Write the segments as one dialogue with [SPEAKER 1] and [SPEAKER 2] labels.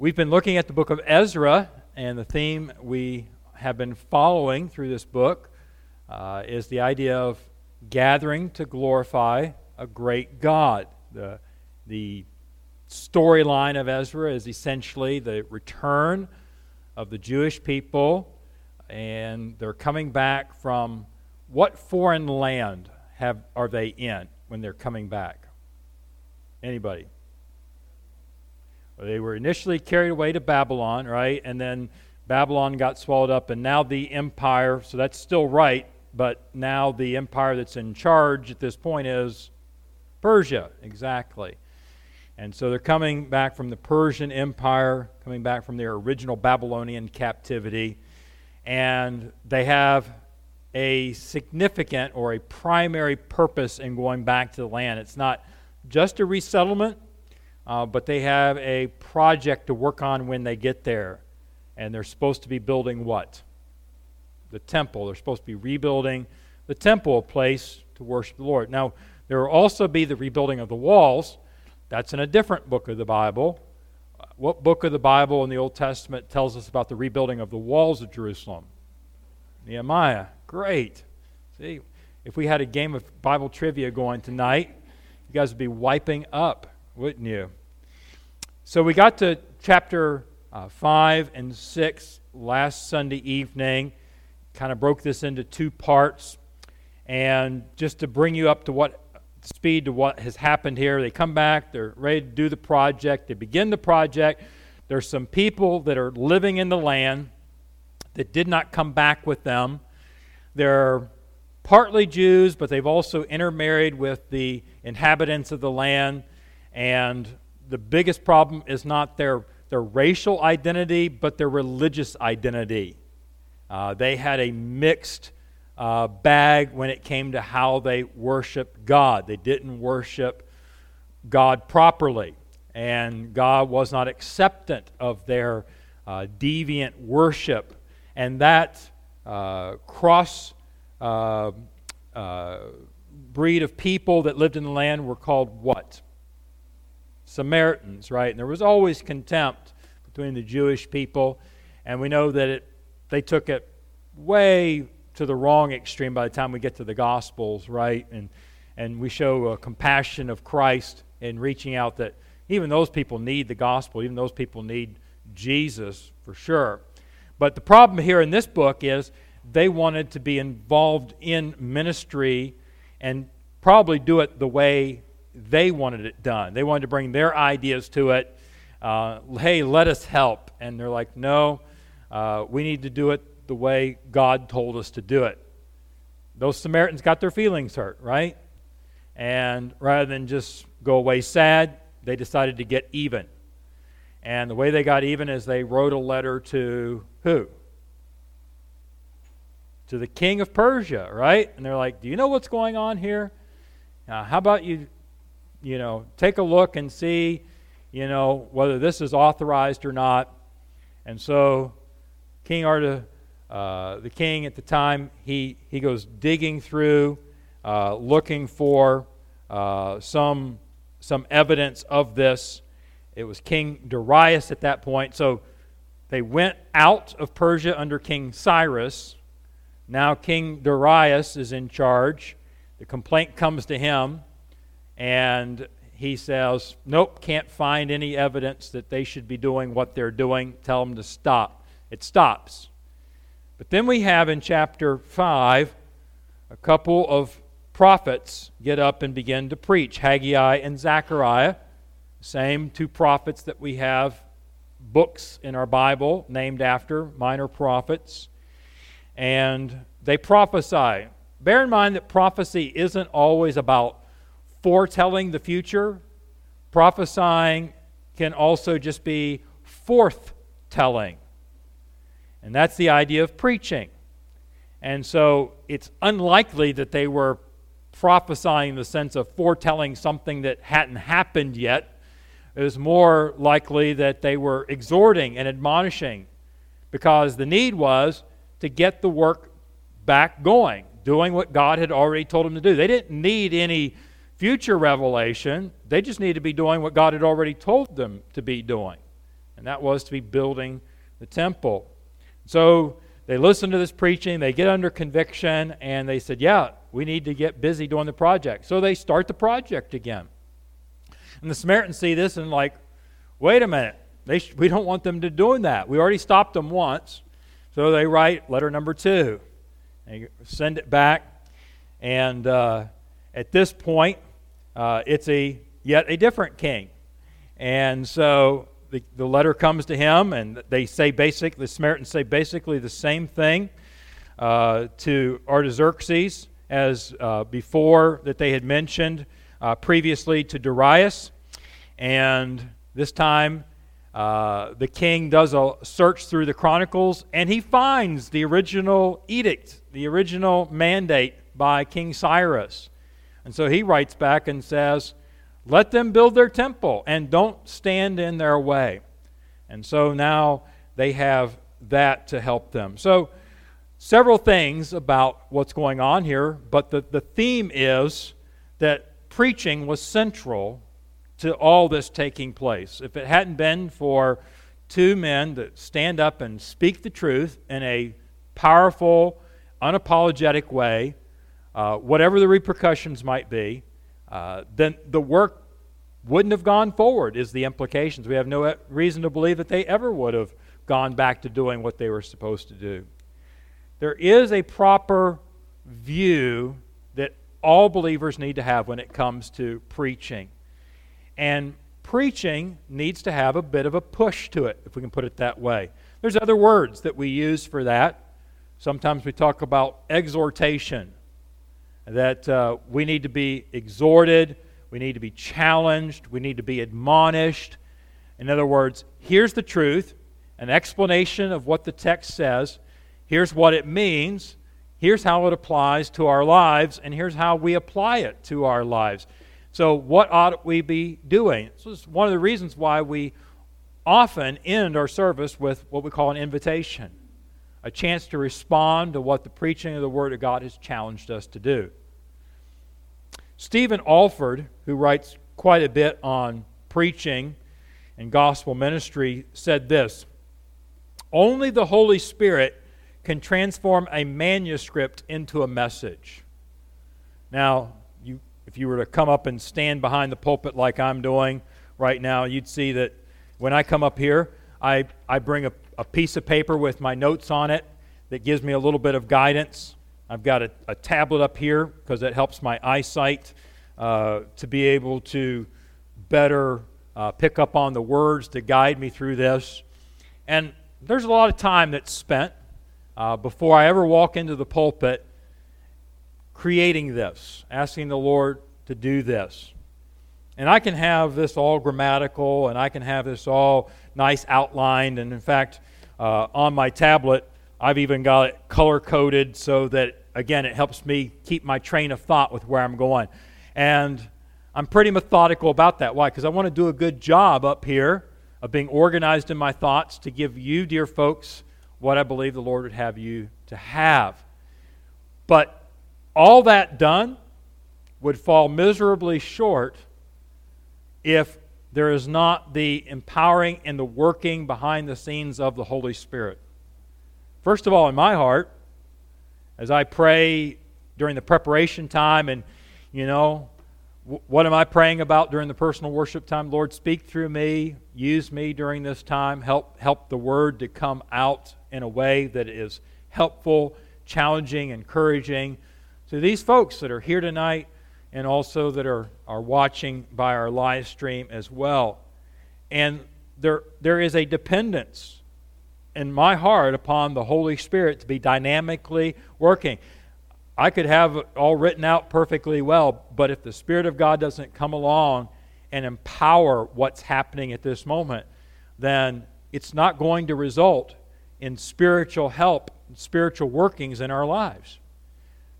[SPEAKER 1] We've been looking at the book of Ezra, and the theme we have been following through this book uh, is the idea of gathering to glorify a great God. The, the storyline of Ezra is essentially the return of the Jewish people, and they're coming back from what foreign land have, are they in when they're coming back? Anybody? They were initially carried away to Babylon, right? And then Babylon got swallowed up, and now the empire, so that's still right, but now the empire that's in charge at this point is Persia, exactly. And so they're coming back from the Persian Empire, coming back from their original Babylonian captivity, and they have a significant or a primary purpose in going back to the land. It's not just a resettlement, uh, but they have a project to work on when they get there. And they're supposed to be building what? The temple. They're supposed to be rebuilding the temple, a place to worship the Lord. Now, there will also be the rebuilding of the walls. That's in a different book of the Bible. What book of the Bible in the Old Testament tells us about the rebuilding of the walls of Jerusalem? Nehemiah. Great. See, if we had a game of Bible trivia going tonight, you guys would be wiping up, wouldn't you? So we got to chapter uh, 5 and 6 last Sunday evening. Kind of broke this into two parts. And just to bring you up to what speed to what has happened here, they come back, they're ready to do the project, they begin the project. There's some people that are living in the land that did not come back with them. They're partly Jews, but they've also intermarried with the inhabitants of the land. And the biggest problem is not their, their racial identity, but their religious identity. Uh, they had a mixed uh, bag when it came to how they worshiped God. They didn't worship God properly, and God was not acceptant of their uh, deviant worship. And that uh, cross uh, uh, breed of people that lived in the land were called what? Samaritans, right? And there was always contempt between the Jewish people, and we know that it, they took it way to the wrong extreme by the time we get to the Gospels, right? And, and we show a compassion of Christ in reaching out that even those people need the gospel, even those people need Jesus for sure. But the problem here in this book is they wanted to be involved in ministry and probably do it the way they wanted it done. They wanted to bring their ideas to it. Uh, hey, let us help. And they're like, no, uh, we need to do it the way God told us to do it. Those Samaritans got their feelings hurt, right? And rather than just go away sad, they decided to get even. And the way they got even is they wrote a letter to who? To the king of Persia, right? And they're like, Do you know what's going on here? Uh, how about you you know, take a look and see, you know, whether this is authorized or not. And so, King Arta, uh, the king at the time, he, he goes digging through, uh, looking for uh, some, some evidence of this. It was King Darius at that point. So, they went out of Persia under King Cyrus. Now, King Darius is in charge. The complaint comes to him and he says, Nope, can't find any evidence that they should be doing what they're doing. Tell them to stop. It stops. But then we have in chapter 5 a couple of prophets get up and begin to preach Haggai and Zechariah, same two prophets that we have books in our Bible named after minor prophets. And they prophesy. Bear in mind that prophecy isn't always about foretelling the future. Prophesying can also just be forthtelling. And that's the idea of preaching. And so it's unlikely that they were prophesying in the sense of foretelling something that hadn't happened yet. It was more likely that they were exhorting and admonishing because the need was to get the work back going, doing what God had already told them to do. They didn't need any future revelation. They just need to be doing what God had already told them to be doing. and that was to be building the temple. So they listened to this preaching, they get under conviction, and they said, Yeah, we need to get busy doing the project. So they start the project again. And the Samaritans see this and, like, wait a minute, sh- we don't want them to doing that. We already stopped them once. So they write letter number two. They send it back. And uh, at this point, uh, it's a yet a different king. And so the, the letter comes to him, and they say basic, the Samaritans say basically the same thing uh, to Artaxerxes as uh, before that they had mentioned uh, previously to Darius. And this time, uh, the king does a search through the chronicles and he finds the original edict, the original mandate by King Cyrus. And so he writes back and says, Let them build their temple and don't stand in their way. And so now they have that to help them. So, several things about what's going on here, but the, the theme is that preaching was central to all this taking place. If it hadn't been for two men that stand up and speak the truth in a powerful, unapologetic way, uh, whatever the repercussions might be, uh, then the work wouldn't have gone forward, is the implications. We have no reason to believe that they ever would have gone back to doing what they were supposed to do. There is a proper view that all believers need to have when it comes to preaching. And preaching needs to have a bit of a push to it, if we can put it that way. There's other words that we use for that. Sometimes we talk about exhortation, that uh, we need to be exhorted, we need to be challenged, we need to be admonished. In other words, here's the truth, an explanation of what the text says, here's what it means, here's how it applies to our lives, and here's how we apply it to our lives. So, what ought we be doing? This is one of the reasons why we often end our service with what we call an invitation a chance to respond to what the preaching of the Word of God has challenged us to do. Stephen Olford, who writes quite a bit on preaching and gospel ministry, said this Only the Holy Spirit can transform a manuscript into a message. Now, you, if you were to come up and stand behind the pulpit like I'm doing right now, you'd see that when I come up here, I, I bring a, a piece of paper with my notes on it that gives me a little bit of guidance. I've got a, a tablet up here because it helps my eyesight uh, to be able to better uh, pick up on the words to guide me through this. And there's a lot of time that's spent uh, before I ever walk into the pulpit creating this, asking the Lord to do this. And I can have this all grammatical and I can have this all nice outlined. And in fact, uh, on my tablet, I've even got it color coded so that, again, it helps me keep my train of thought with where I'm going. And I'm pretty methodical about that. Why? Because I want to do a good job up here of being organized in my thoughts to give you, dear folks, what I believe the Lord would have you to have. But all that done would fall miserably short if there is not the empowering and the working behind the scenes of the Holy Spirit. First of all, in my heart, as I pray during the preparation time, and you know, what am I praying about during the personal worship time? Lord, speak through me, use me during this time, help help the word to come out in a way that is helpful, challenging, encouraging to these folks that are here tonight and also that are, are watching by our live stream as well. And there, there is a dependence in my heart upon the Holy Spirit to be dynamically working. I could have it all written out perfectly well, but if the Spirit of God doesn't come along and empower what's happening at this moment, then it's not going to result in spiritual help, spiritual workings in our lives.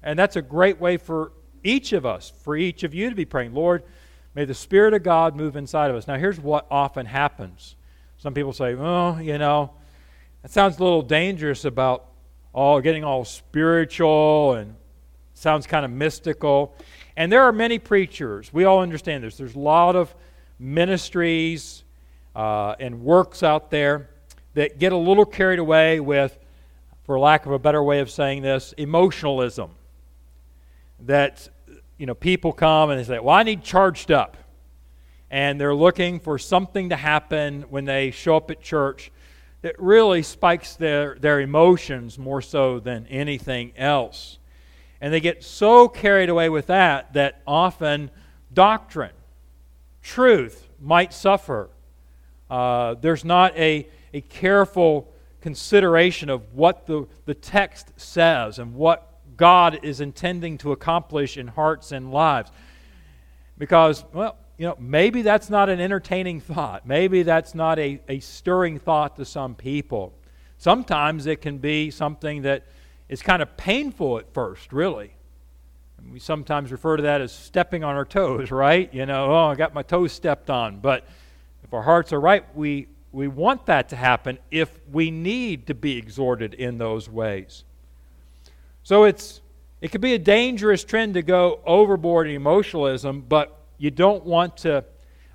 [SPEAKER 1] And that's a great way for each of us, for each of you to be praying, Lord, may the Spirit of God move inside of us. Now, here's what often happens. Some people say, oh, you know, that sounds a little dangerous about all getting all spiritual and sounds kind of mystical. And there are many preachers. We all understand this. There's a lot of ministries, uh, and works out there that get a little carried away with, for lack of a better way of saying this, emotionalism. That you know people come and they say, "Well, I need charged up," and they're looking for something to happen when they show up at church that really spikes their, their emotions more so than anything else. And they get so carried away with that that often doctrine, truth might suffer. Uh, there's not a, a careful consideration of what the, the text says and what God is intending to accomplish in hearts and lives. Because, well, you know, maybe that's not an entertaining thought. Maybe that's not a, a stirring thought to some people. Sometimes it can be something that is kind of painful at first, really. We sometimes refer to that as stepping on our toes, right? You know, oh, I got my toes stepped on. But if our hearts are right, we, we want that to happen if we need to be exhorted in those ways. So it's, it could be a dangerous trend to go overboard in emotionalism, but you don't want to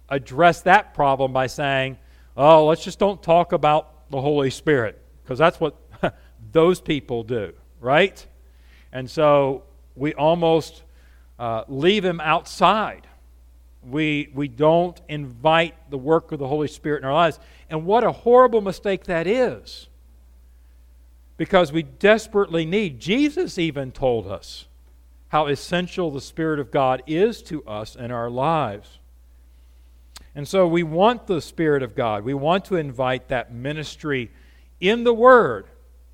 [SPEAKER 1] address that problem by saying, oh, let's just don't talk about the Holy Spirit, because that's what those people do, right? And so we almost uh, leave him outside. We, we don't invite the work of the Holy Spirit in our lives. And what a horrible mistake that is. Because we desperately need, Jesus even told us how essential the Spirit of God is to us in our lives. And so we want the Spirit of God. We want to invite that ministry in the Word,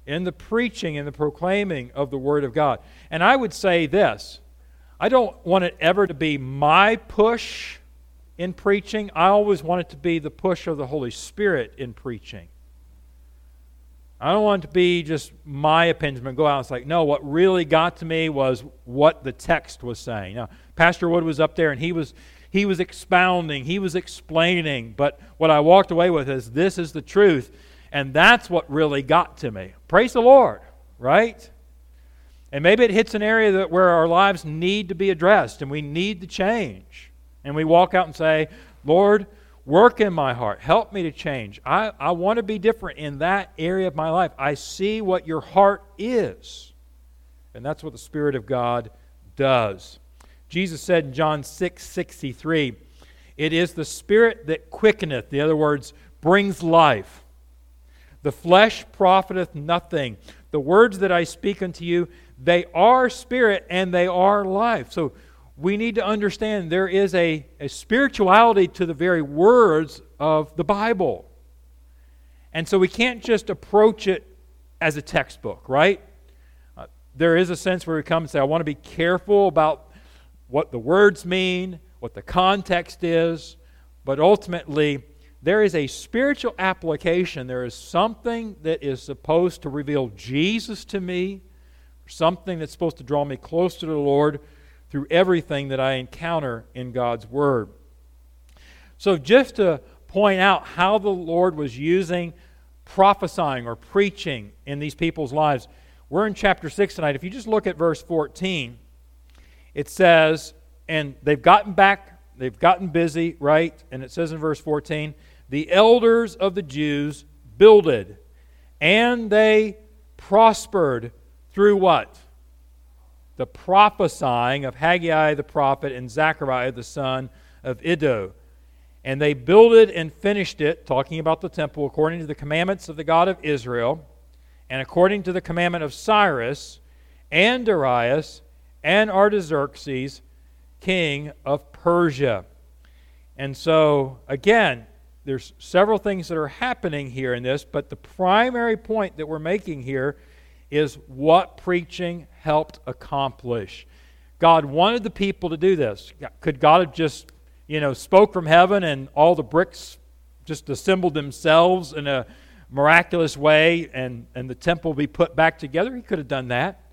[SPEAKER 1] in the preaching and the proclaiming of the Word of God. And I would say this I don't want it ever to be my push in preaching, I always want it to be the push of the Holy Spirit in preaching. I don't want it to be just my opinion go out and say, no, what really got to me was what the text was saying. Now, Pastor Wood was up there and he was he was expounding, he was explaining, but what I walked away with is this is the truth, and that's what really got to me. Praise the Lord, right? And maybe it hits an area that where our lives need to be addressed and we need to change. And we walk out and say, Lord, Work in my heart. Help me to change. I, I want to be different in that area of my life. I see what your heart is. And that's what the Spirit of God does. Jesus said in John 6 63, It is the Spirit that quickeneth, in other words, brings life. The flesh profiteth nothing. The words that I speak unto you, they are spirit and they are life. So we need to understand there is a, a spirituality to the very words of the Bible. And so we can't just approach it as a textbook, right? Uh, there is a sense where we come and say, I want to be careful about what the words mean, what the context is, but ultimately, there is a spiritual application. There is something that is supposed to reveal Jesus to me, something that's supposed to draw me closer to the Lord through everything that I encounter in God's Word. So, just to point out how the Lord was using prophesying or preaching in these people's lives, we're in chapter 6 tonight. If you just look at verse 14, it says, and they've gotten back, they've gotten busy, right? And it says in verse 14, the elders of the Jews builded, and they prospered through what? The prophesying of Haggai the prophet and Zechariah the son of Iddo. And they builded and finished it, talking about the temple, according to the commandments of the God of Israel, and according to the commandment of Cyrus and Darius and Artaxerxes, king of Persia. And so, again, there's several things that are happening here in this, but the primary point that we're making here is what preaching helped accomplish. God wanted the people to do this. Could God have just, you know, spoke from heaven and all the bricks just assembled themselves in a miraculous way and, and the temple be put back together? He could have done that.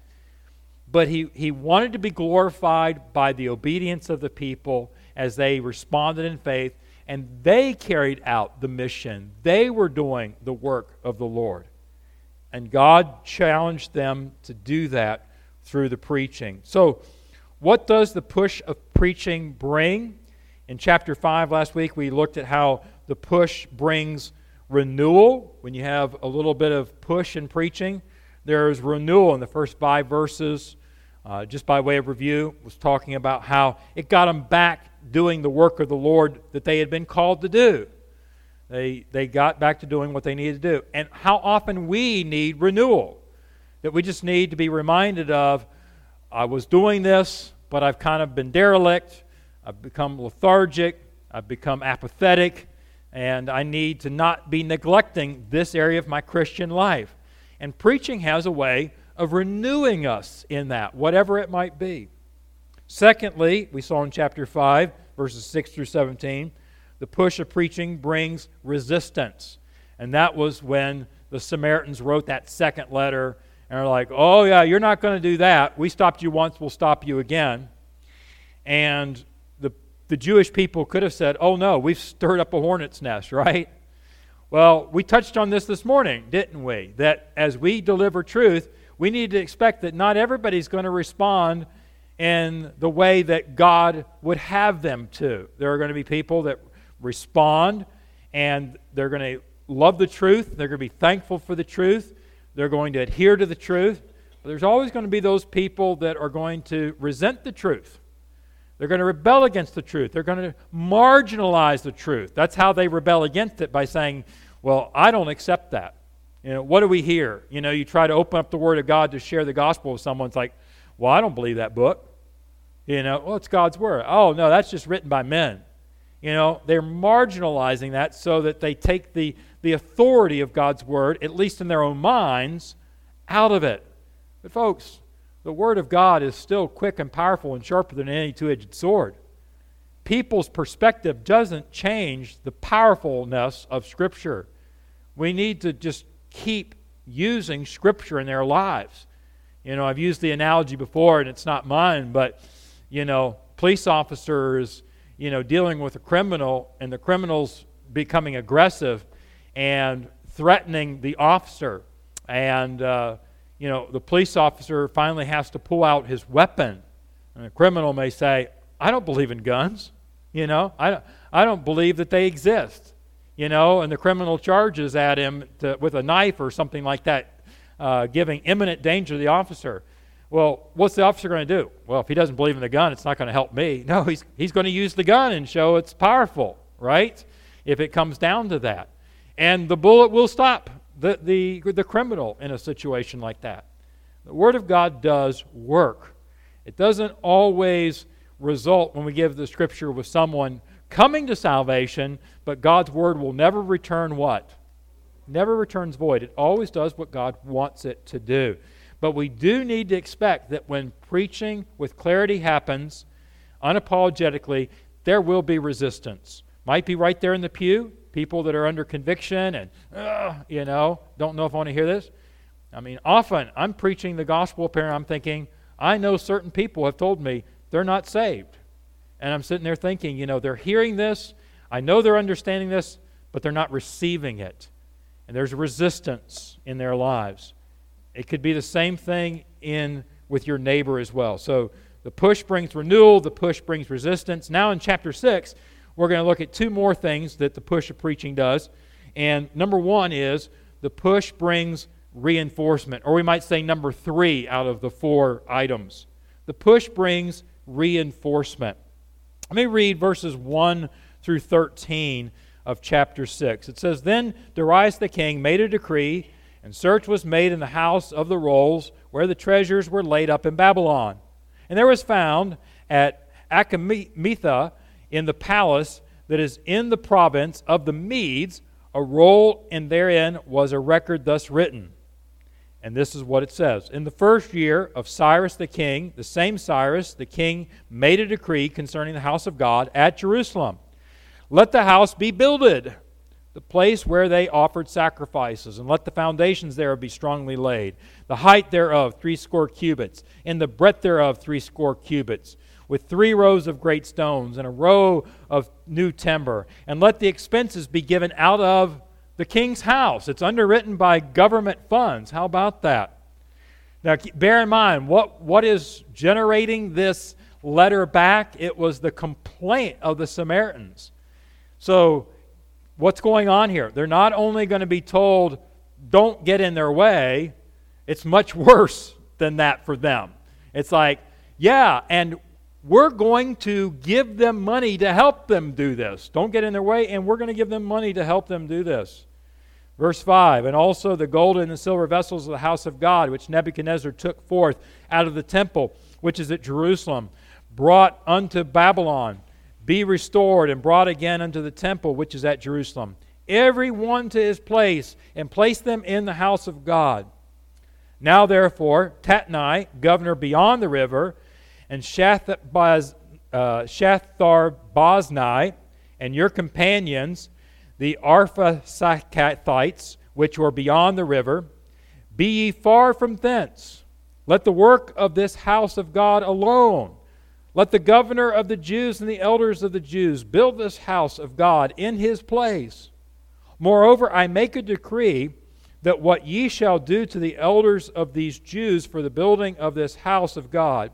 [SPEAKER 1] But he, he wanted to be glorified by the obedience of the people as they responded in faith, and they carried out the mission. They were doing the work of the Lord. And God challenged them to do that through the preaching. So, what does the push of preaching bring? In chapter 5 last week, we looked at how the push brings renewal. When you have a little bit of push in preaching, there's renewal in the first five verses. Uh, just by way of review, was talking about how it got them back doing the work of the Lord that they had been called to do. They, they got back to doing what they needed to do. And how often we need renewal. That we just need to be reminded of I was doing this, but I've kind of been derelict. I've become lethargic. I've become apathetic. And I need to not be neglecting this area of my Christian life. And preaching has a way of renewing us in that, whatever it might be. Secondly, we saw in chapter 5, verses 6 through 17, the push of preaching brings resistance. And that was when the Samaritans wrote that second letter and are like, oh, yeah, you're not going to do that. We stopped you once, we'll stop you again. And the, the Jewish people could have said, oh, no, we've stirred up a hornet's nest, right? Well, we touched on this this morning, didn't we? That as we deliver truth, we need to expect that not everybody's going to respond in the way that God would have them to. There are going to be people that respond and they're going to love the truth, they're going to be thankful for the truth, they're going to adhere to the truth. But there's always going to be those people that are going to resent the truth. They're going to rebel against the truth. They're going to marginalize the truth. That's how they rebel against it by saying, Well, I don't accept that. You know, what do we hear? You know, you try to open up the Word of God to share the gospel with someone. It's like, well, I don't believe that book. You know, well, it's God's Word. Oh, no, that's just written by men. You know, they're marginalizing that so that they take the, the authority of God's Word, at least in their own minds, out of it. But, folks, the Word of God is still quick and powerful and sharper than any two edged sword. People's perspective doesn't change the powerfulness of Scripture. We need to just keep using Scripture in their lives. You know, I've used the analogy before, and it's not mine, but, you know, police officers, you know, dealing with a criminal, and the criminal's becoming aggressive and threatening the officer. And, uh, you know, the police officer finally has to pull out his weapon. And the criminal may say, I don't believe in guns. You know, I, I don't believe that they exist you know, and the criminal charges at him to, with a knife or something like that, uh, giving imminent danger to the officer. Well, what's the officer going to do? Well, if he doesn't believe in the gun, it's not going to help me. No, he's, he's going to use the gun and show it's powerful, right? If it comes down to that. And the bullet will stop the, the, the criminal in a situation like that. The Word of God does work. It doesn't always result when we give the Scripture with someone coming to salvation, but God's word will never return what? Never returns void. It always does what God wants it to do. But we do need to expect that when preaching with clarity happens, unapologetically, there will be resistance. Might be right there in the pew, people that are under conviction and, you know, don't know if I want to hear this. I mean, often I'm preaching the gospel here I'm thinking, I know certain people have told me they're not saved. And I'm sitting there thinking, you know, they're hearing this. I know they're understanding this, but they're not receiving it. And there's resistance in their lives. It could be the same thing in with your neighbor as well. So the push brings renewal, the push brings resistance. Now in chapter 6, we're going to look at two more things that the push of preaching does. And number 1 is the push brings reinforcement, or we might say number 3 out of the four items. The push brings reinforcement. Let me read verses 1 through 13 of chapter 6. It says, Then Darius the king made a decree, and search was made in the house of the rolls where the treasures were laid up in Babylon. And there was found at Achmetha in the palace that is in the province of the Medes a roll, and therein was a record thus written and this is what it says In the first year of Cyrus the king, the same Cyrus the king made a decree concerning the house of God at Jerusalem. Let the house be builded, the place where they offered sacrifices, and let the foundations thereof be strongly laid. The height thereof threescore cubits, and the breadth thereof threescore cubits with three rows of great stones and a row of new timber. And let the expenses be given out of the king's house. It's underwritten by government funds. How about that? Now, bear in mind, what, what is generating this letter back? It was the complaint of the Samaritans. So, what's going on here? They're not only going to be told, don't get in their way, it's much worse than that for them. It's like, yeah, and we're going to give them money to help them do this. Don't get in their way, and we're going to give them money to help them do this. Verse 5 And also the gold and the silver vessels of the house of God, which Nebuchadnezzar took forth out of the temple, which is at Jerusalem, brought unto Babylon, be restored and brought again unto the temple, which is at Jerusalem. Every one to his place, and place them in the house of God. Now, therefore, Tatnai, governor beyond the river, and Shathar uh, and your companions, the Apharsachites, which were beyond the river, be ye far from thence. Let the work of this house of God alone. Let the governor of the Jews and the elders of the Jews build this house of God in his place. Moreover, I make a decree that what ye shall do to the elders of these Jews for the building of this house of God,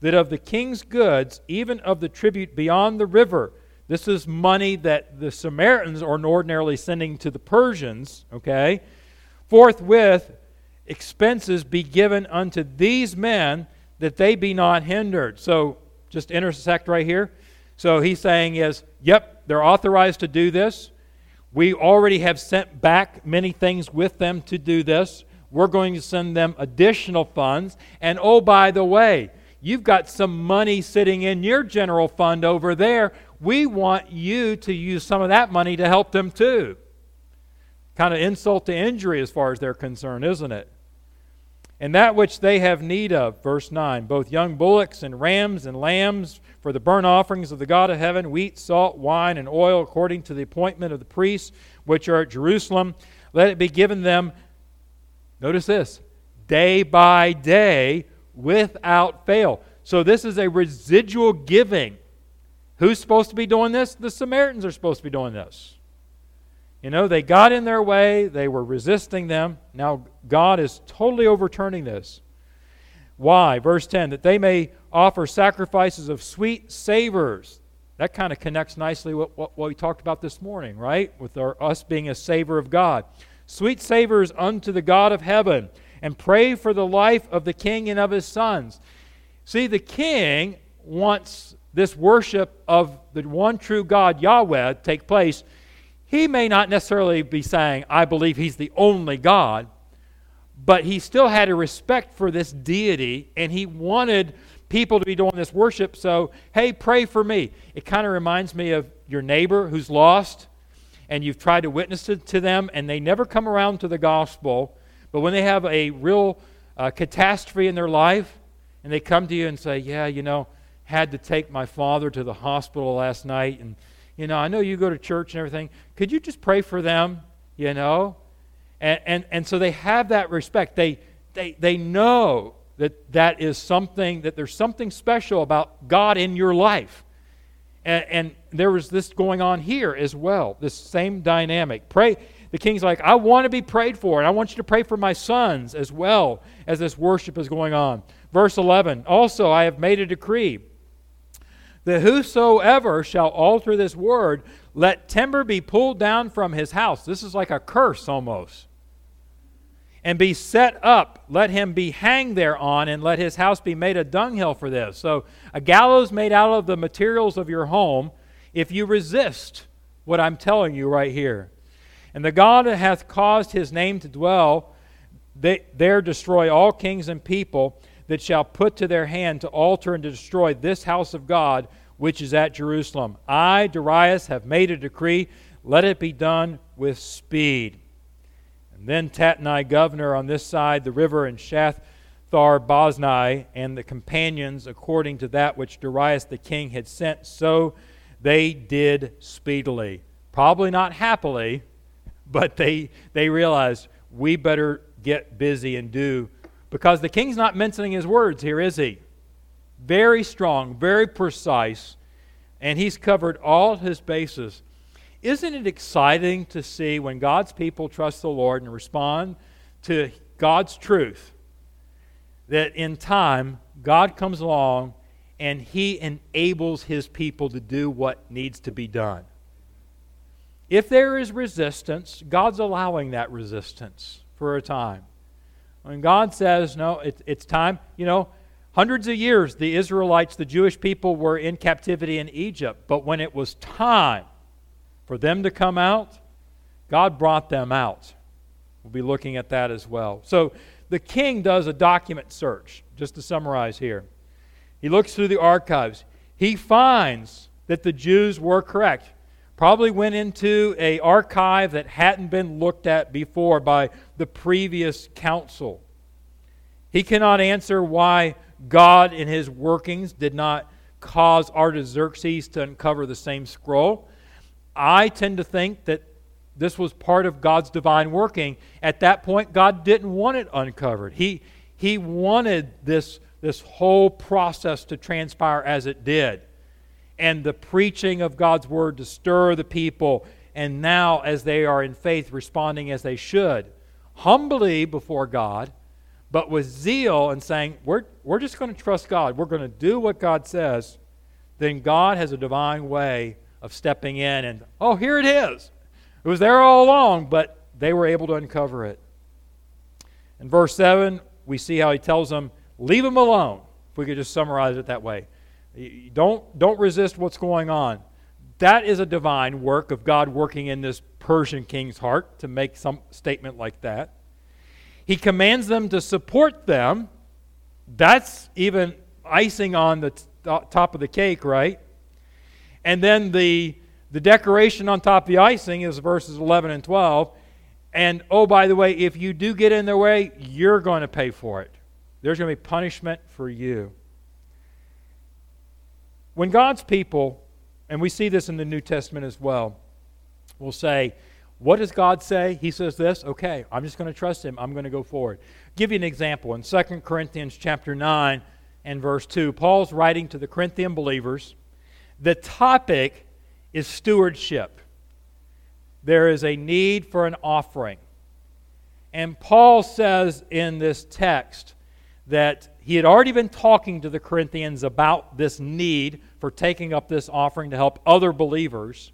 [SPEAKER 1] that of the king's goods, even of the tribute beyond the river, this is money that the Samaritans are ordinarily sending to the Persians, okay? Forthwith, expenses be given unto these men that they be not hindered. So, just intersect right here. So, he's saying is, yep, they're authorized to do this. We already have sent back many things with them to do this. We're going to send them additional funds. And oh, by the way, you've got some money sitting in your general fund over there. We want you to use some of that money to help them too. Kind of insult to injury as far as they're concerned, isn't it? And that which they have need of, verse 9, both young bullocks and rams and lambs for the burnt offerings of the God of heaven, wheat, salt, wine, and oil, according to the appointment of the priests which are at Jerusalem. Let it be given them, notice this, day by day without fail. So this is a residual giving. Who's supposed to be doing this? The Samaritans are supposed to be doing this. You know, they got in their way, they were resisting them. Now, God is totally overturning this. Why? Verse 10 that they may offer sacrifices of sweet savors. That kind of connects nicely with what, we talked about this morning, right? With our, us being a savor of God. Sweet savors unto the God of heaven, and pray for the life of the king and of his sons. See, the king wants this worship of the one true God, Yahweh, take place. He may not necessarily be saying, I believe he's the only God, but he still had a respect for this deity and he wanted people to be doing this worship. So, hey, pray for me. It kind of reminds me of your neighbor who's lost and you've tried to witness it to them and they never come around to the gospel. But when they have a real uh, catastrophe in their life and they come to you and say, Yeah, you know, had to take my father to the hospital last night and you know, I know you go to church and everything. Could you just pray for them? You know? And, and, and so they have that respect. They, they, they know that that is something, that there's something special about God in your life. And, and there was this going on here as well, this same dynamic. Pray. The king's like, I want to be prayed for, and I want you to pray for my sons as well as this worship is going on. Verse 11 Also, I have made a decree that whosoever shall alter this word, let timber be pulled down from his house. This is like a curse almost and be set up. Let him be hanged thereon, and let his house be made a dunghill for this. So, a gallows made out of the materials of your home, if you resist what I'm telling you right here. And the God that hath caused his name to dwell, they, there destroy all kings and people that shall put to their hand to alter and to destroy this house of God, which is at Jerusalem. I, Darius, have made a decree. Let it be done with speed. And then Tatnai, governor on this side, the river, and Shathar Boznai, and the companions, according to that which Darius the king had sent, so they did speedily. Probably not happily, but they, they realized we better get busy and do, because the king's not mincing his words here, is he? Very strong, very precise, and he's covered all his bases. Isn't it exciting to see when God's people trust the Lord and respond to God's truth that in time God comes along and he enables his people to do what needs to be done? if there is resistance, God's allowing that resistance for a time. When God says, no, it, it's time, you know, hundreds of years the Israelites, the Jewish people, were in captivity in Egypt. But when it was time for them to come out, God brought them out. We'll be looking at that as well. So the king does a document search, just to summarize here. He looks through the archives. He finds that the Jews were correct. Probably went into a archive that hadn't been looked at before by the previous council. He cannot answer why God in his workings did not cause Artaxerxes to uncover the same scroll. I tend to think that this was part of God's divine working. At that point, God didn't want it uncovered. He, he wanted this, this whole process to transpire as it did. And the preaching of God's word to stir the people, and now, as they are in faith, responding as they should, humbly before God, but with zeal and saying, We're, we're just going to trust God. We're going to do what God says. Then God has a divine way of stepping in and, oh, here it is. It was there all along, but they were able to uncover it. In verse 7, we see how he tells them, Leave them alone. If we could just summarize it that way. Don't, don't resist what's going on. That is a divine work of God working in this Persian king's heart to make some statement like that. He commands them to support them. That's even icing on the t- top of the cake, right? And then the the decoration on top of the icing is verses 11 and 12. And oh, by the way, if you do get in their way, you're going to pay for it. There's going to be punishment for you. When God's people, and we see this in the New Testament as well, We'll say, What does God say? He says this. Okay, I'm just going to trust him. I'm going to go forward. I'll give you an example. In 2 Corinthians chapter 9 and verse 2, Paul's writing to the Corinthian believers. The topic is stewardship. There is a need for an offering. And Paul says in this text that he had already been talking to the Corinthians about this need for taking up this offering to help other believers.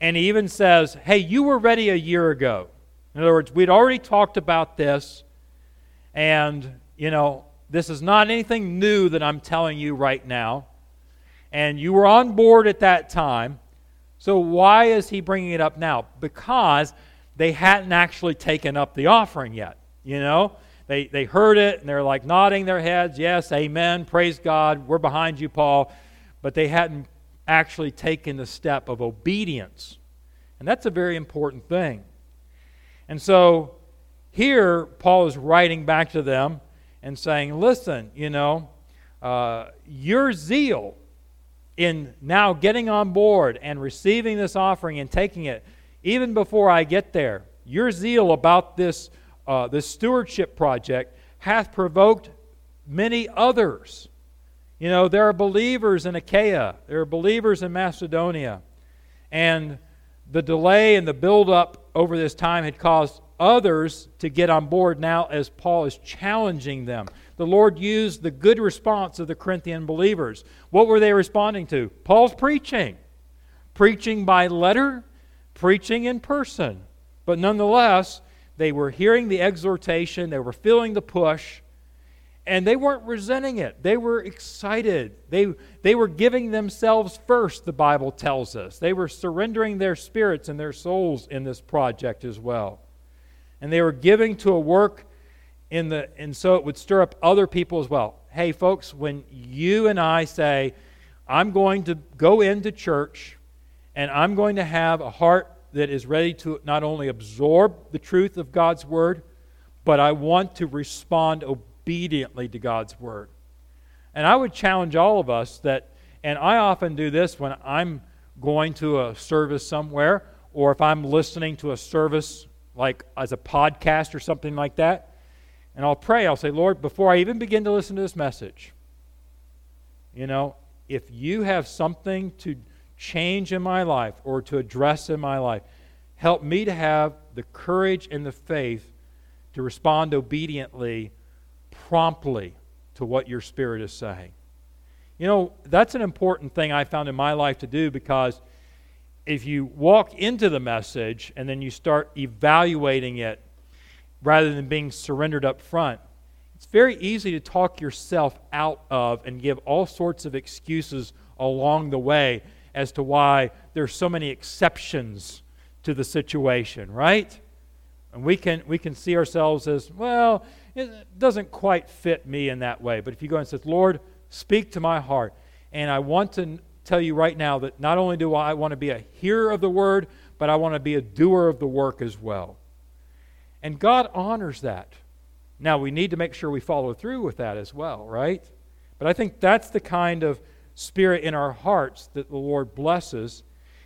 [SPEAKER 1] And he even says, Hey, you were ready a year ago. In other words, we'd already talked about this, and, you know, this is not anything new that I'm telling you right now and you were on board at that time. So why is he bringing it up now? Because they hadn't actually taken up the offering yet. You know, they they heard it and they're like nodding their heads, yes, amen, praise God, we're behind you, Paul. But they hadn't actually taken the step of obedience, and that's a very important thing. And so here Paul is writing back to them and saying, listen, you know, uh, your zeal in now getting on board and receiving this offering and taking it, even before I get there, your zeal about this, uh, this stewardship project hath provoked many others. You know, there are believers in Achaia, there are believers in Macedonia, and the delay and the buildup over this time had caused others to get on board now as Paul is challenging them the Lord used the good response of the Corinthian believers. What were they responding to? Paul's preaching. Preaching by letter, preaching in person. But nonetheless, they were hearing the exhortation, they were feeling the push, and they weren't resenting it. They were excited. They, they were giving themselves first, the Bible tells us. They were surrendering their spirits and their souls in this project as well. And they were giving to a work in the, and so it would stir up other people as well. Hey, folks, when you and I say, I'm going to go into church and I'm going to have a heart that is ready to not only absorb the truth of God's word, but I want to respond obediently to God's word. And I would challenge all of us that, and I often do this when I'm going to a service somewhere, or if I'm listening to a service like as a podcast or something like that, and I'll pray. I'll say, Lord, before I even begin to listen to this message, you know, if you have something to change in my life or to address in my life, help me to have the courage and the faith to respond obediently, promptly to what your Spirit is saying. You know, that's an important thing I found in my life to do because if you walk into the message and then you start evaluating it rather than being surrendered up front, it's very easy to talk yourself out of and give all sorts of excuses along the way as to why there's so many exceptions to the situation, right? And we can we can see ourselves as, well, it doesn't quite fit me in that way. But if you go and say, Lord, speak to my heart, and I want to tell you right now that not only do I want to be a hearer of the word, but I want to be a doer of the work as well. And God honors that. Now, we need to make sure we follow through with that as well, right? But I think that's the kind of spirit in our hearts that the Lord blesses.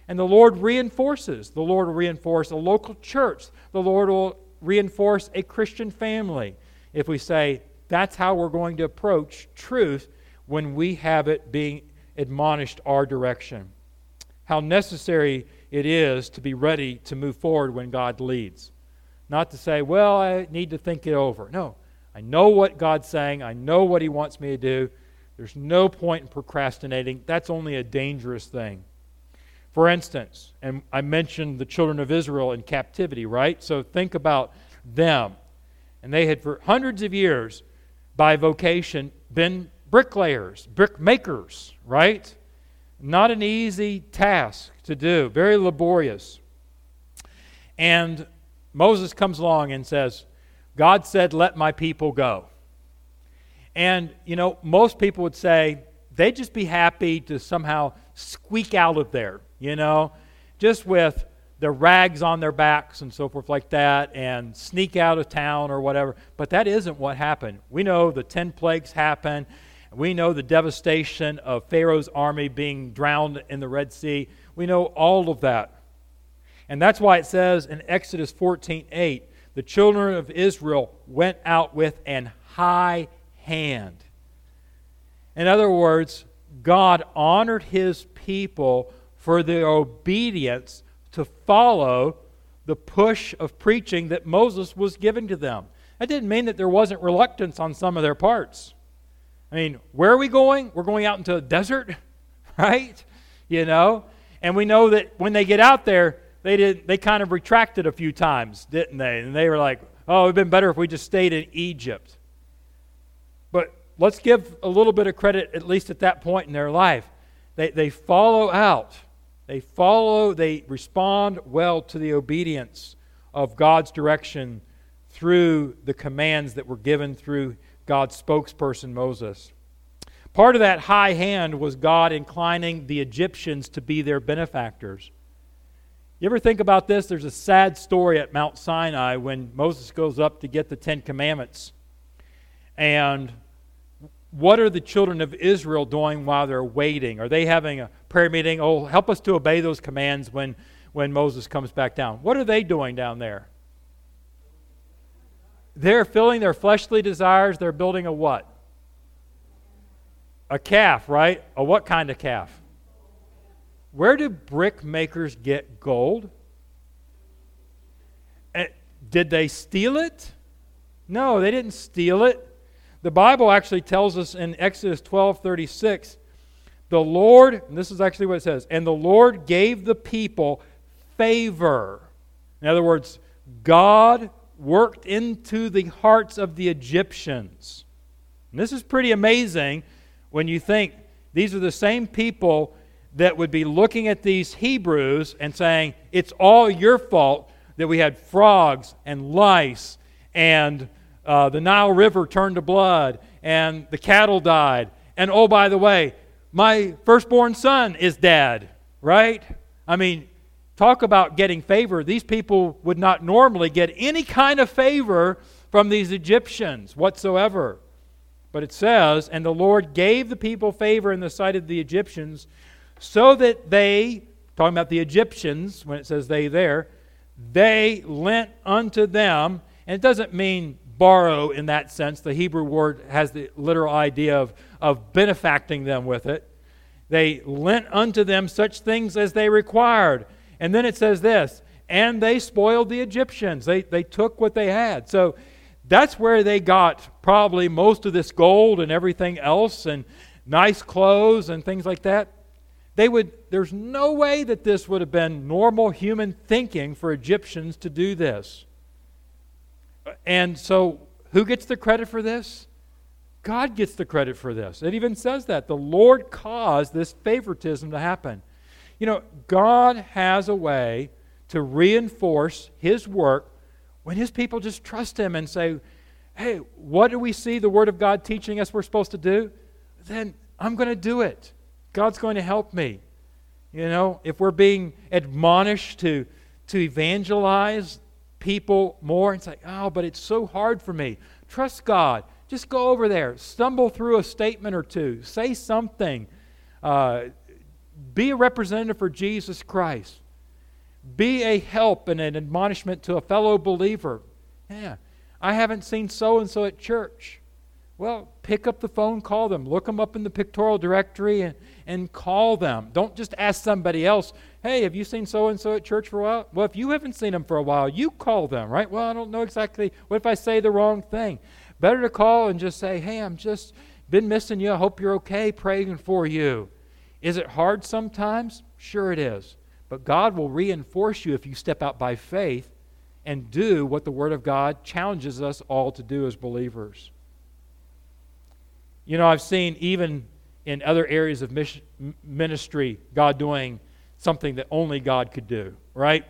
[SPEAKER 1] And the Lord reinforces. The Lord will reinforce a local church. The Lord will reinforce a Christian family if we say that's how we're going to approach truth when we have it being admonished our direction. How necessary it is to be ready to move forward when God leads. Not to say, well, I need to think it over. No, I know what God's saying, I know what He wants me to do. There's no point in procrastinating. That's only a dangerous thing. For instance, and I mentioned the children of Israel in captivity, right? So think about them. And they had, for hundreds of years, by vocation, been bricklayers, brick makers, right? Not an easy task to do, very laborious. And Moses comes along and says, God said, Let my people go. And, you know, most people would say they'd just be happy to somehow squeak out of there, you know, just with the rags on their backs and so forth like that and sneak out of town or whatever. But that isn't what happened. We know the 10 plagues happened we know the devastation of Pharaoh's army being drowned in the Red Sea. We know all of that. And that's why it says in Exodus 14 8, the children of Israel went out with an high hand. In other words, God honored his people for their obedience to follow the push of preaching that Moses was giving to them. That didn't mean that there wasn't reluctance on some of their parts. I mean, where are we going? We're going out into the desert, right? You know? And we know that when they get out there, they did they kind of retracted a few times, didn't they? And they were like, "Oh, it'd been better if we just stayed in Egypt." But let's give a little bit of credit at least at that point in their life. They they follow out. They follow, they respond well to the obedience of God's direction through the commands that were given through God's spokesperson, Moses. Part of that high hand was God inclining the Egyptians to be their benefactors. You ever think about this? There's a sad story at Mount Sinai when Moses goes up to get the Ten Commandments. And what are the children of Israel doing while they're waiting? Are they having a prayer meeting? Oh, help us to obey those commands when, when Moses comes back down. What are they doing down there? They're filling their fleshly desires. They're building a what? A calf, right? A what kind of calf? Where do brick makers get gold? Eh, did they steal it? No, they didn't steal it. The Bible actually tells us in Exodus 12 36, the Lord, this is actually what it says, and the Lord gave the people favor. In other words, God worked into the hearts of the Egyptians. And this is pretty amazing when you think these are the same people that would be looking at these Hebrews and saying, It's all your fault that we had frogs and lice and uh, the Nile River turned to blood and the cattle died. And oh, by the way, my firstborn son is dead, right? I mean, talk about getting favor. These people would not normally get any kind of favor from these Egyptians whatsoever. But it says, And the Lord gave the people favor in the sight of the Egyptians, so that they, talking about the Egyptians, when it says they there, they lent unto them. And it doesn't mean borrow in that sense. The Hebrew word has the literal idea of, of benefacting them with it. They lent unto them such things as they required and then it says this, and they spoiled the Egyptians. They, they took what they had. So that's where they got probably most of this gold and everything else and nice clothes and things like that. They would, there's no way that this would have been normal human thinking for Egyptians to do this. And so, who gets the credit for this? God gets the credit for this. It even says that. The Lord caused this favoritism to happen. You know, God has a way to reinforce His work when His people just trust Him and say, hey, what do we see the Word of God teaching us we're supposed to do? Then I'm going to do it. God's going to help me. You know, if we're being admonished to, to evangelize people more, it's like, oh, but it's so hard for me. Trust God. Just go over there, stumble through a statement or two, say something. Uh, be a representative for Jesus Christ. Be a help and an admonishment to a fellow believer. Yeah, I haven't seen so and so at church. Well, pick up the phone, call them. Look them up in the pictorial directory and, and call them. Don't just ask somebody else, hey, have you seen so and so at church for a while? Well, if you haven't seen them for a while, you call them, right? Well, I don't know exactly. What if I say the wrong thing? Better to call and just say, hey, I'm just been missing you. I hope you're okay, praying for you. Is it hard sometimes? Sure, it is. But God will reinforce you if you step out by faith and do what the Word of God challenges us all to do as believers. You know, I've seen even in other areas of ministry, God doing something that only God could do, right?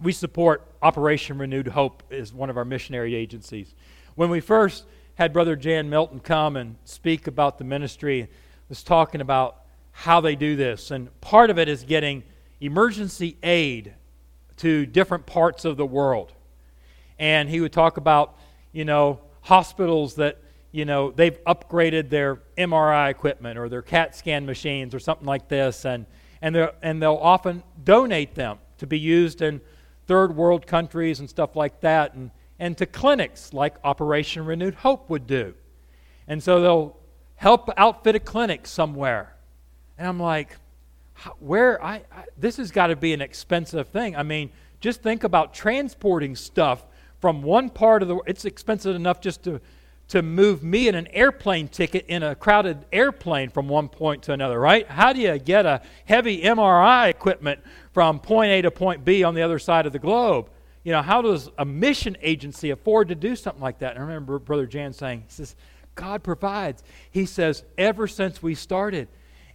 [SPEAKER 1] We support Operation Renewed Hope as one of our missionary agencies. When we first had Brother Jan Milton come and speak about the ministry, was talking about how they do this. And part of it is getting emergency aid to different parts of the world. And he would talk about, you know, hospitals that, you know, they've upgraded their MRI equipment or their CAT scan machines or something like this. And, and, and they'll often donate them to be used in third world countries and stuff like that. And, and to clinics like Operation Renewed Hope would do. And so they'll help outfit a clinic somewhere and I'm like, where I, I this has got to be an expensive thing. I mean, just think about transporting stuff from one part of the it's expensive enough just to to move me in an airplane ticket in a crowded airplane from one point to another, right? How do you get a heavy MRI equipment from point A to point B on the other side of the globe? You know, how does a mission agency afford to do something like that? And I remember Brother Jan saying, he says, God provides. He says, ever since we started,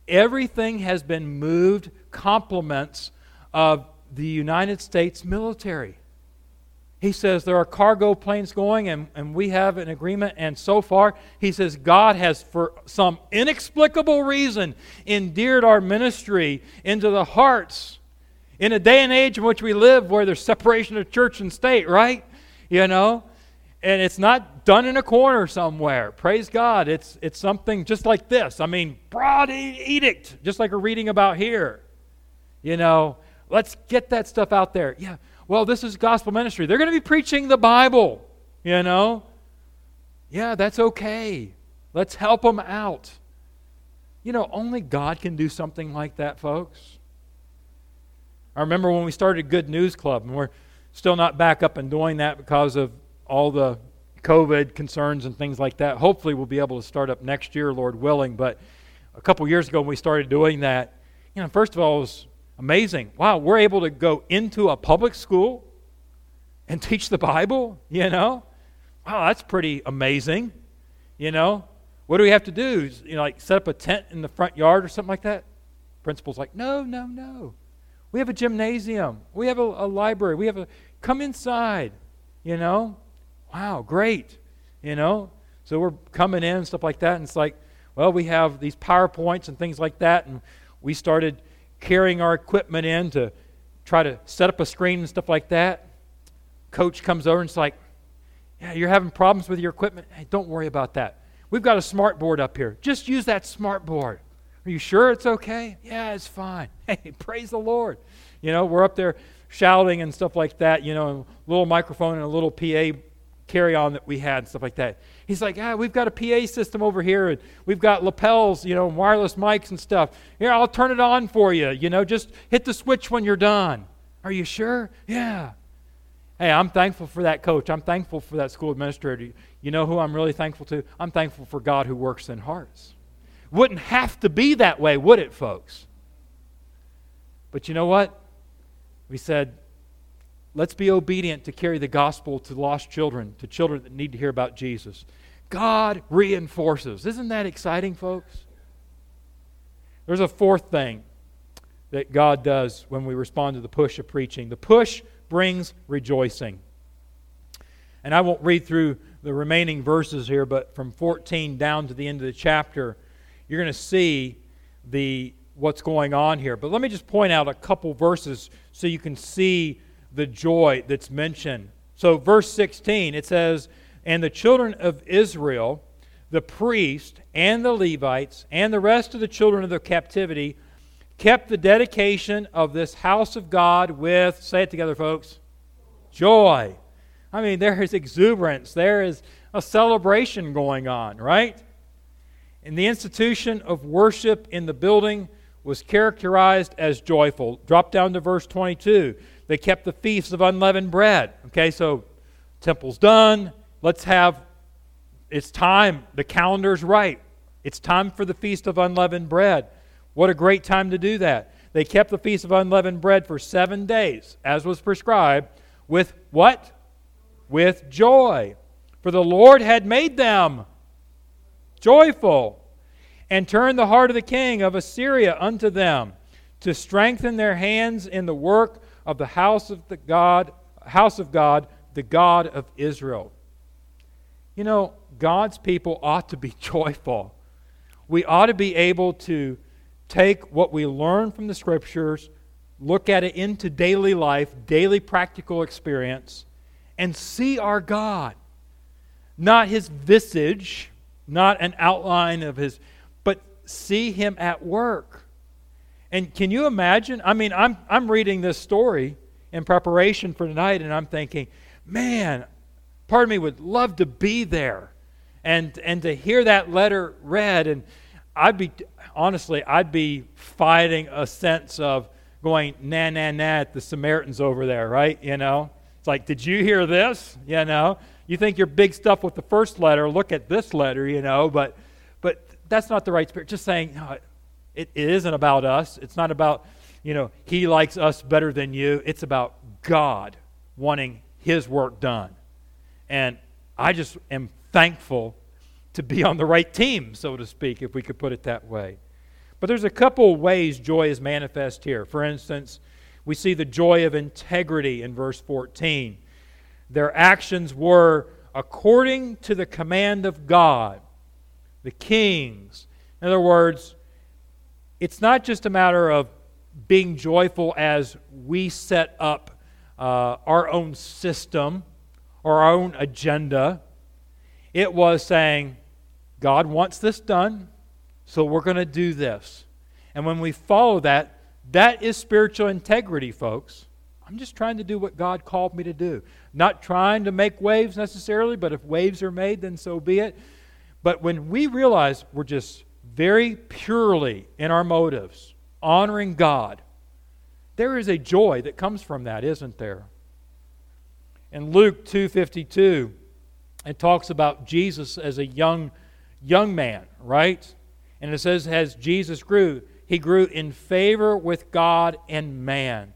[SPEAKER 1] Everything has been moved compliments of the United States military. He says there are cargo planes going, and, and we have an agreement. And so far, he says God has, for some inexplicable reason, endeared our ministry into the hearts in a day and age in which we live where there's separation of church and state, right? You know? and it's not done in a corner somewhere. Praise God. It's, it's something just like this. I mean, broad edict, just like we're reading about here. You know, let's get that stuff out there. Yeah, well, this is gospel ministry. They're going to be preaching the Bible, you know. Yeah, that's okay. Let's help them out. You know, only God can do something like that, folks. I remember when we started Good News Club, and we're still not back up and doing that because of all the COVID concerns and things like that. Hopefully, we'll be able to start up next year, Lord willing. But a couple years ago, when we started doing that, you know, first of all, it was amazing. Wow, we're able to go into a public school and teach the Bible, you know? Wow, that's pretty amazing. You know, what do we have to do? You know, like set up a tent in the front yard or something like that? Principal's like, no, no, no. We have a gymnasium. We have a, a library. We have a come inside. You know, wow, great. You know, so we're coming in and stuff like that, and it's like, well, we have these PowerPoints and things like that, and we started carrying our equipment in to try to set up a screen and stuff like that. Coach comes over and it's like, yeah, you're having problems with your equipment. Hey, don't worry about that. We've got a smart board up here. Just use that smart board. Are you sure it's okay? Yeah, it's fine. Hey, praise the Lord. You know, we're up there shouting and stuff like that, you know, a little microphone and a little PA carry on that we had and stuff like that. He's like, ah, we've got a PA system over here, and we've got lapels, you know, wireless mics and stuff. Here, I'll turn it on for you. You know, just hit the switch when you're done. Are you sure? Yeah. Hey, I'm thankful for that coach. I'm thankful for that school administrator. You know who I'm really thankful to? I'm thankful for God who works in hearts. Wouldn't have to be that way, would it, folks? But you know what? We said, let's be obedient to carry the gospel to lost children, to children that need to hear about Jesus. God reinforces. Isn't that exciting, folks? There's a fourth thing that God does when we respond to the push of preaching. The push brings rejoicing. And I won't read through the remaining verses here, but from 14 down to the end of the chapter, you're going to see the what's going on here. But let me just point out a couple verses so you can see the joy that's mentioned. So, verse 16, it says, And the children of Israel, the priest, and the Levites, and the rest of the children of the captivity, kept the dedication of this house of God with, say it together, folks, joy. I mean, there is exuberance, there is a celebration going on, right? And the institution of worship in the building was characterized as joyful. Drop down to verse 22. They kept the feasts of unleavened bread. Okay, so temple's done. Let's have, it's time. The calendar's right. It's time for the feast of unleavened bread. What a great time to do that. They kept the feast of unleavened bread for seven days, as was prescribed, with what? With joy. For the Lord had made them joyful and turned the heart of the king of Assyria unto them, to strengthen their hands in the work of the house of the God, house of God, the God of Israel. You know, God's people ought to be joyful. We ought to be able to take what we learn from the scriptures, look at it into daily life, daily practical experience, and see our God. Not his visage, not an outline of his but see him at work. And can you imagine? I mean, I'm, I'm reading this story in preparation for tonight, and I'm thinking, man, part of me would love to be there and, and to hear that letter read. And I'd be, honestly, I'd be fighting a sense of going, na, na, na, at the Samaritans over there, right? You know? It's like, did you hear this? You know? You think you're big stuff with the first letter, look at this letter, you know? But, but that's not the right spirit. Just saying, no, it, isn't about us. It's not about, you know, he likes us better than you. It's about God wanting his work done. And I just am thankful to be on the right team, so to speak, if we could put it that way. But there's a couple ways joy is manifest here. For instance, we see the joy of integrity in verse 14. Their actions were according to the command of God the kings. In other words, it's not just a matter of being joyful as we set up uh, our own system or our own agenda. It was saying, God wants this done, so we're going to do this. And when we follow that, that is spiritual integrity, folks. I'm just trying to do what God called me to do. Not trying to make waves necessarily, but if waves are made, then so be it. But when we realize we're just very purely in our motives, honoring God, there is a joy that comes from that, isn't there? In Luke 2:52, it talks about Jesus as a young young man, right? And it says as Jesus grew, he grew in favor with God and man.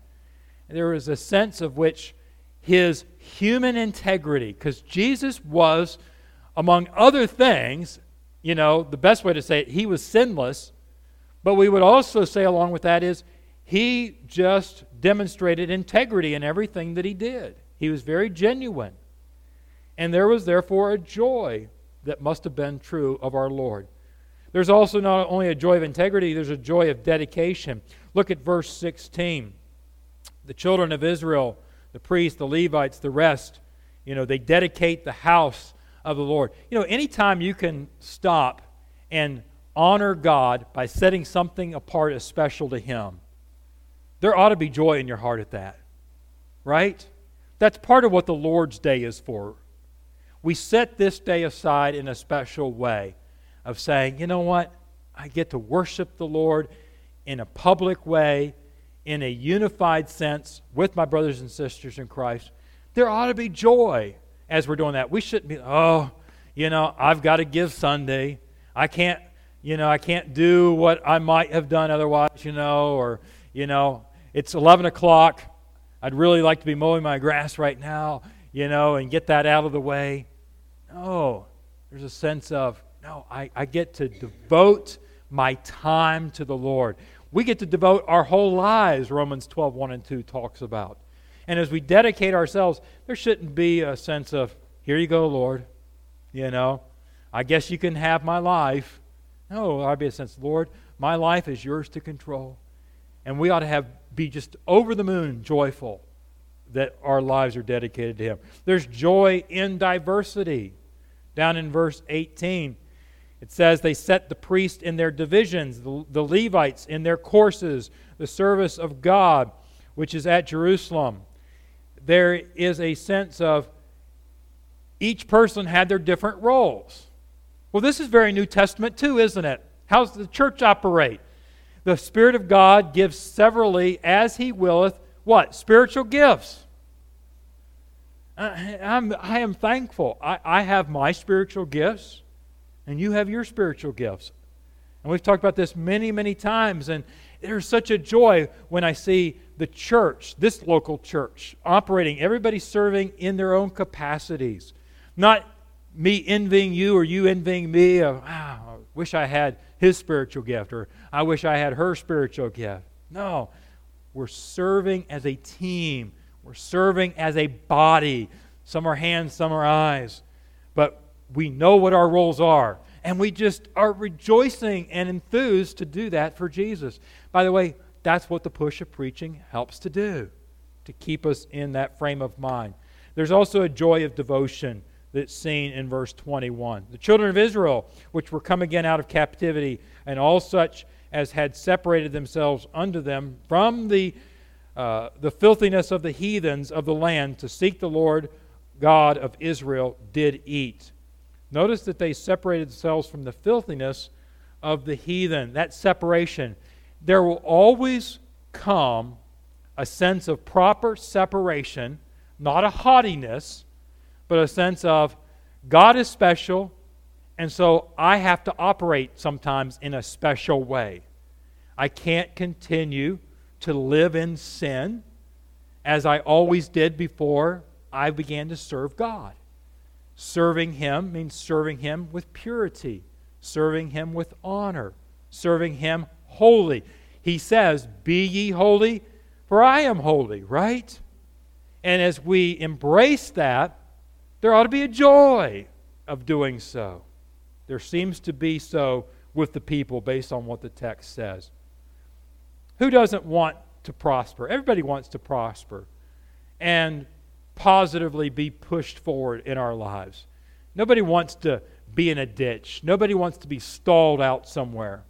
[SPEAKER 1] And there was a sense of which his human integrity, because Jesus was among other things, you know, the best way to say it, he was sinless. But we would also say, along with that, is he just demonstrated integrity in everything that he did. He was very genuine. And there was therefore a joy that must have been true of our Lord. There's also not only a joy of integrity, there's a joy of dedication. Look at verse 16. The children of Israel, the priests, the Levites, the rest, you know, they dedicate the house of the Lord. You know, anytime you can stop and honor God by setting something apart as special to Him, there ought to be joy in your heart at that, right? That's part of what the Lord's Day is for. We set this day aside in a special way of saying, you know what? I get to worship the Lord in a public way, in a unified sense with my brothers and sisters in Christ. There ought to be joy as we're doing that. We shouldn't be, oh, you know, I've got to give Sunday. I can't, you know, I can't do what I might have done otherwise, you know, or, you know, it's 11 o'clock. I'd really like to be mowing my grass right now, you know, and get that out of the way. No, there's a sense of, no, I, I get to devote my time to the Lord. We get to devote our whole lives, Romans 12, 1 and 2 talks about. And as we dedicate ourselves, there shouldn't be a sense of, here you go, Lord. You know, I guess you can have my life. No, I'd be a sense, Lord, my life is yours to control. And we ought to have be just over the moon joyful that our lives are dedicated to Him. There's joy in diversity. Down in verse 18, it says, They set the priest in their divisions, the, the Levites in their courses, the service of God, which is at Jerusalem. There is a sense of each person had their different roles. Well, this is very New Testament too, isn't it? How does the church operate? The Spirit of God gives severally as He willeth what? Spiritual gifts. I'm, I am thankful. I, I have my spiritual gifts, and you have your spiritual gifts. And we've talked about this many, many times, and there's such a joy when I see the church, this local church, operating, everybody serving in their own capacities. Not me envying you or you envying me. Of, wow, I wish I had his spiritual gift or I wish I had her spiritual gift. No, we're serving as a team. We're serving as a body. Some are hands, some are eyes. But we know what our roles are. And we just are rejoicing and enthused to do that for Jesus. By the way, that's what the push of preaching helps to do, to keep us in that frame of mind. There's also a joy of devotion that's seen in verse 21. The children of Israel, which were come again out of captivity, and all such as had separated themselves unto them from the, uh, the filthiness of the heathens of the land to seek the Lord God of Israel, did eat. Notice that they separated themselves from the filthiness of the heathen. That separation. There will always come a sense of proper separation, not a haughtiness but a sense of God is special, and so I have to operate sometimes in a special way. I can't continue to live in sin as I always did before I began to serve God. Serving Him means serving Him with purity, serving Him with honor, serving Him holy. He says, Be ye holy, for I am holy, right? And as we embrace that, there ought to be a joy of doing so. There seems to be so with the people based on what the text says. Who doesn't want to prosper? Everybody wants to prosper and positively be pushed forward in our lives. Nobody wants to be in a ditch, nobody wants to be stalled out somewhere.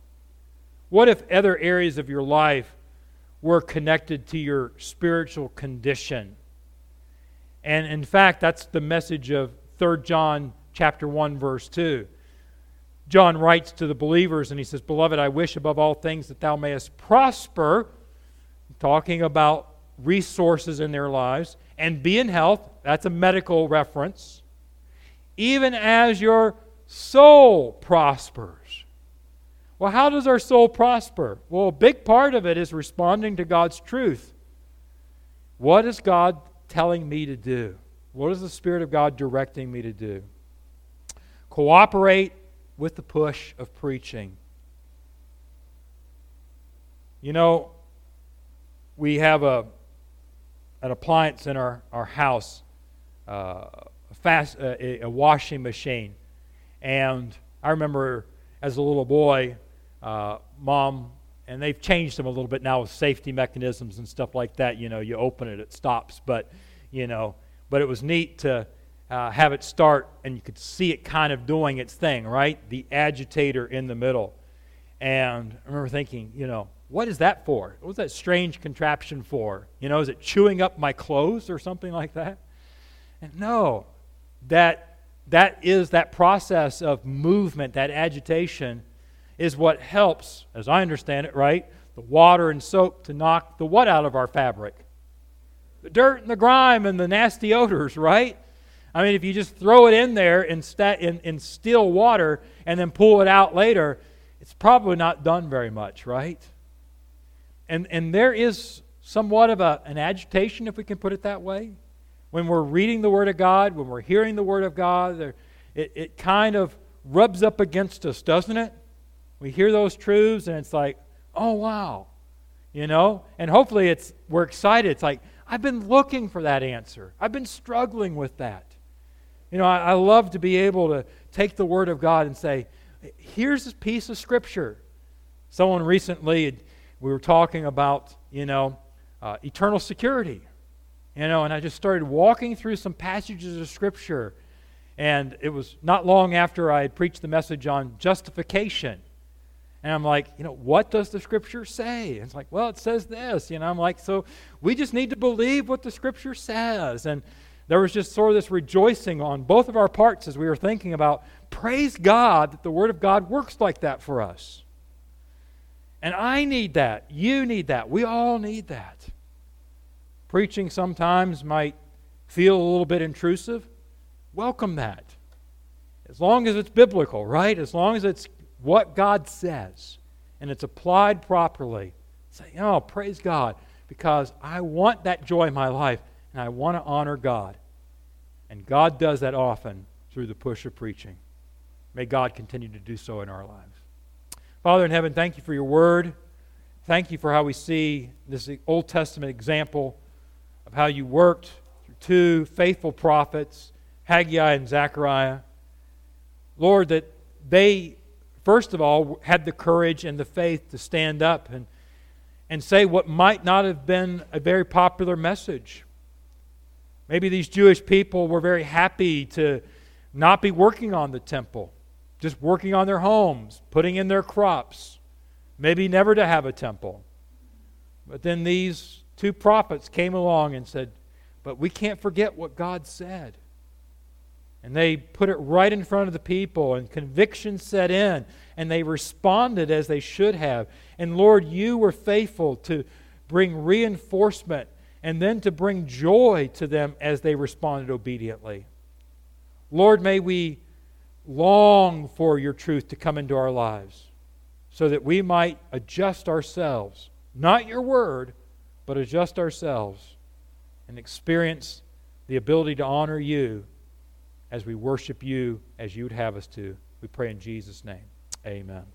[SPEAKER 1] What if other areas of your life were connected to your spiritual condition? And in fact, that's the message of 3 John chapter 1 verse 2. John writes to the believers and he says, "Beloved, I wish above all things that thou mayest prosper," talking about resources in their lives, and be in health, that's a medical reference, even as your soul prospers. Well, how does our soul prosper? Well, a big part of it is responding to God's truth. What is God telling me to do? What is the Spirit of God directing me to do? Cooperate with the push of preaching. You know, we have a, an appliance in our, our house, uh, a, fast, uh, a, a, washing machine. And I remember as a little boy, uh, mom and they've changed them a little bit now with safety mechanisms and stuff like that. You know, you open it, it stops, but you know, but it was neat to uh, have it start, and you could see it kind of doing its thing, right? The agitator in the middle, and I remember thinking, you know, what is that for? What was that strange contraption for? You know, is it chewing up my clothes or something like that? And no, that that is that process of movement, that agitation is what helps, as I understand it, right? The water and soap to knock the what out of our fabric? The dirt and the grime and the nasty odors, right? I mean, if you just throw it in there in, sta- in, in still water and then pull it out later, it's probably not done very much, right? And, and there is somewhat of a, an agitation, if we can put it that way. When we're reading the Word of God, when we're hearing the Word of God, it, it kind of rubs up against us, doesn't it? We hear those truths and it's like, oh, wow. You know? And hopefully it's, we're excited. It's like, I've been looking for that answer. I've been struggling with that. You know, I, I love to be able to take the Word of God and say, here's a piece of Scripture. Someone recently, we were talking about, you know, uh, eternal security. You know, and I just started walking through some passages of Scripture. And it was not long after I had preached the message on justification. And I'm like, you know, what does the Scripture say? And it's like, well, it says this. You know, I'm like, so we just need to believe what the Scripture says. And there was just sort of this rejoicing on both of our parts as we were thinking about, praise God that the Word of God works like that for us. And I need that. You need that. We all need that. Preaching sometimes might feel a little bit intrusive. Welcome that. As long as it's biblical, right? As long as it's what God says and it's applied properly. Say, oh, praise God, because I want that joy in my life and I want to honor God. And God does that often through the push of preaching. May God continue to do so in our lives. Father in heaven, thank you for your word. Thank you for how we see this Old Testament example of how you worked through two faithful prophets, Haggai and Zechariah. Lord, that they, first of all, had the courage and the faith to stand up and, and say what might not have been a very popular message. Maybe these Jewish people were very happy to not be working on the temple just working on their homes, putting in their crops, maybe never to have a temple. But then these two prophets came along and said, But we can't forget what God said. And they put it right in front of the people, and conviction set in, and they responded as they should have. And Lord, you were faithful to bring reinforcement and then to bring joy to them as they responded obediently. Lord, may we long for your truth to come into our lives so that we might adjust ourselves, not your word, but adjust ourselves and experience the ability to honor you as we worship you as you would have us to. We pray in Jesus' name. Amen.